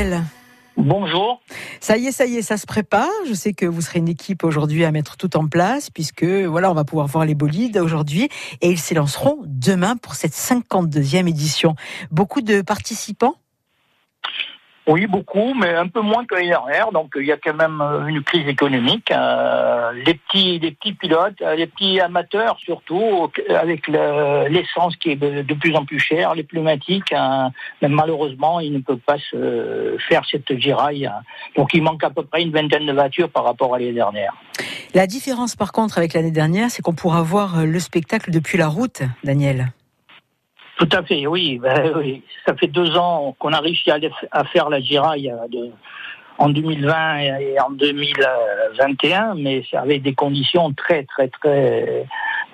Daniel. Bonjour. Ça y est, ça y est, ça se prépare. Je sais que vous serez une équipe aujourd'hui à mettre tout en place, puisque voilà, on va pouvoir voir les bolides aujourd'hui et ils s'élanceront demain pour cette 52e édition. Beaucoup de participants? Oui, beaucoup, mais un peu moins que l'année dernière. Donc, il y a quand même euh, une crise économique. Euh, les petits, les petits pilotes, euh, les petits amateurs surtout, avec l'essence qui est de, plus en plus chère, les pneumatiques, hein, malheureusement, ils ne peuvent pas se faire cette giraille. Hein. Donc, il manque à peu près une vingtaine de voitures par rapport à l'année dernière. La différence, par contre, avec l'année dernière, c'est qu'on pourra voir le spectacle depuis la route, Daniel. Tout à fait, oui. Ben, oui. Ça fait deux ans qu'on a réussi à, faire la giraille euh, en 2020 et en 2021, mais avait des conditions très, très, très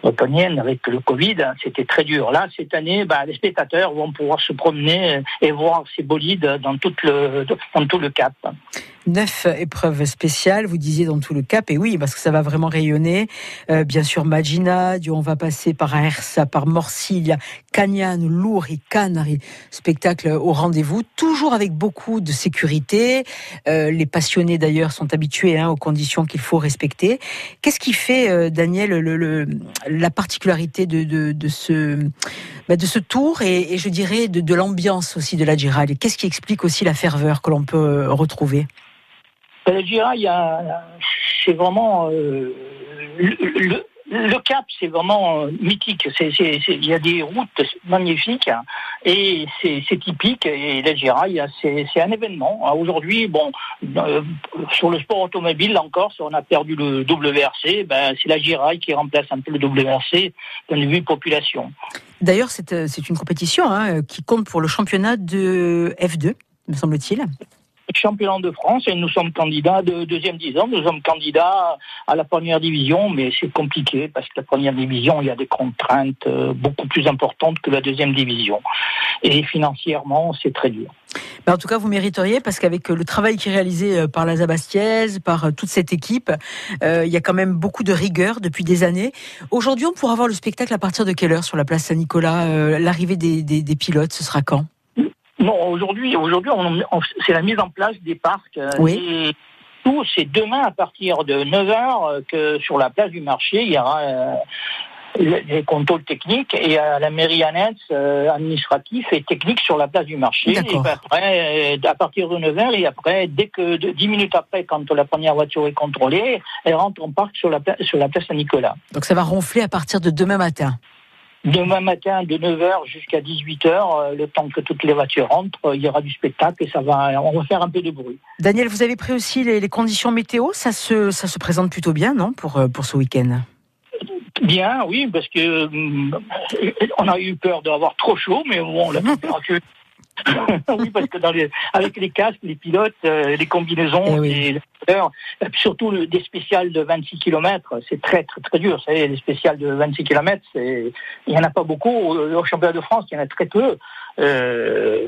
draconiennes avec le Covid. C'était très dur. Là, cette année, ben, les spectateurs vont pouvoir se promener et voir ces bolides dans tout le, dans tout le Cap neuf épreuves spéciales, vous disiez dans tout le Cap, et oui, parce que ça va vraiment rayonner. Euh, bien sûr, Magina, on va passer par Aersa, par Morsilia, Cagnan, Lourdes et Canary. Spectacle au rendez-vous, toujours avec beaucoup de sécurité. Euh, les passionnés d'ailleurs sont habitués hein, aux conditions qu'il faut respecter. Qu'est-ce qui fait, euh, Daniel, le, la particularité de, de, de ce bah, de ce tour et, et je dirais de, de l'ambiance aussi de la Girale Qu'est-ce qui explique aussi la ferveur que l'on peut retrouver? La Giraille, c'est vraiment euh, le, Cap, c'est vraiment euh, mythique. Il y a des routes magnifiques et c'est typique. Et la Giraille, c'est un événement. Aujourd'hui, bon, euh, sur le sport automobile, encore, si on a perdu le WRC, ben, c'est la Giraille qui remplace un peu le WRC d'un vue population. D'ailleurs, c'est une compétition hein, qui compte pour le championnat de F2, me semble-t-il champion de France et nous sommes candidats de deuxième division. Nous sommes candidats à la première division, mais c'est compliqué parce que la première division, il y a des contraintes euh, beaucoup plus importantes que la deuxième division. Et financièrement, c'est très dur. Ben, en tout cas, vous mériteriez parce qu'avec le travail qui est réalisé euh, par la Zabastiez, par euh, toute cette équipe, il y a quand même beaucoup de rigueur depuis des années. Aujourd'hui, on pourra voir le spectacle à partir de quelle heure sur la place Saint-Nicolas L'arrivée des pilotes, ce sera quand? Non, aujourd'hui, aujourd'hui, c'est la mise en place des parcs. Euh, oui. Et tout, c'est demain à partir de 9 h euh, que sur la place du marché, il y aura euh, les contrôles techniques et à la mairie annexe administratif et technique sur la place du marché. Et après, à partir de 9 h et après, dès que 10 minutes après, quand la première voiture est contrôlée, elle rentre en parc sur la, sur la place Saint-Nicolas. Donc ça va ronfler à partir de demain matin. Demain matin, de 9h jusqu'à 18h, euh, le temps que toutes les voitures rentrent, il y aura du spectacle et ça va, on va faire un peu de bruit. Daniel, vous avez pris aussi les, conditions météo. Ça se, ça se présente plutôt bien, non, pour, euh, pour ce week-end? Bien, oui, parce que euh, on a eu peur d'avoir trop chaud, mais bon, la température oui, parce que dans les, avec les casques, les pilotes, euh, les combinaisons, eh les, surtout des spéciales de 26 km, c'est très très très dur. Vous savez, les spéciales de 26 km, il n'y en a pas beaucoup. Au, championnat de France, il y en a très peu. Euh,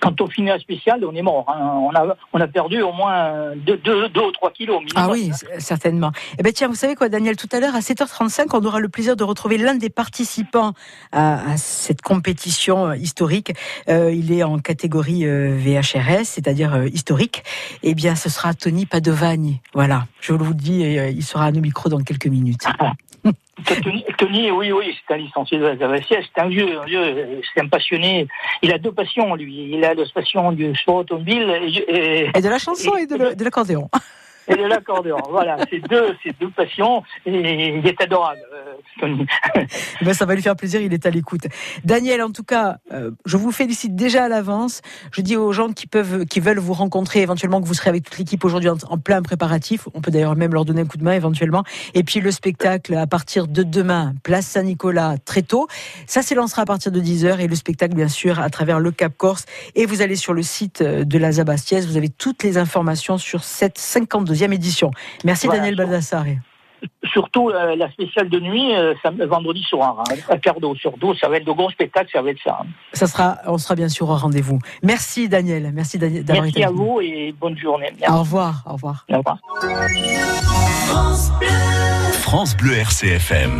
quand on finit la spéciale, on est mort. Hein. On, a, on a perdu au moins 2 deux, deux, ou 3 kilos. Ah oui, certainement. Eh ben tiens, vous savez quoi, Daniel, tout à l'heure, à 7h35, on aura le plaisir de retrouver l'un des participants à, cette compétition historique. Euh, il est en catégorie euh, VHRS, c'est-à-dire euh, historique. Eh bien, ce sera Tony Padovagne. Voilà, je vous le dis, il sera à nos micros dans quelques minutes. Tony, oui, oui, c'est un licencié de la c'est un vieux, un vieux, c'est un passionné. Il a deux passions, lui. Il a la passion du sport automobile et, et, de la chanson et, de l'accordéon et de l'accordéon. Voilà, c'est deux, c'est deux passions et il est adorable, euh, Tony. ben, ça va lui faire plaisir, il est à l'écoute. Daniel, en tout cas, euh, je vous félicite déjà à l'avance. Je dis aux gens qui peuvent, qui veulent vous rencontrer, éventuellement que vous serez avec toute l'équipe aujourd'hui en, plein préparatif. On peut d'ailleurs même leur donner un coup de main éventuellement. Et puis le spectacle à partir de demain, place Saint-Nicolas, très tôt. Ça s'élancera à partir de 10h et le spectacle, bien sûr, à travers le Cap Corse. Et vous allez sur le site de la Zabastiès, vous avez toutes les informations sur cette 52 édition. Merci Daniel Baldassare. Surtout euh, la spéciale de nuit, euh, vendredi soir, hein, à Cardo, surtout, ça va être de gros spectacles, ça va être ça. Hein. Ça sera, on sera bien sûr au rendez-vous. Merci Daniel, merci Daniel d'avoir été Merci à vous et bonne journée. Au revoir, au revoir. Au revoir. France Bleu, France Bleu RCFM.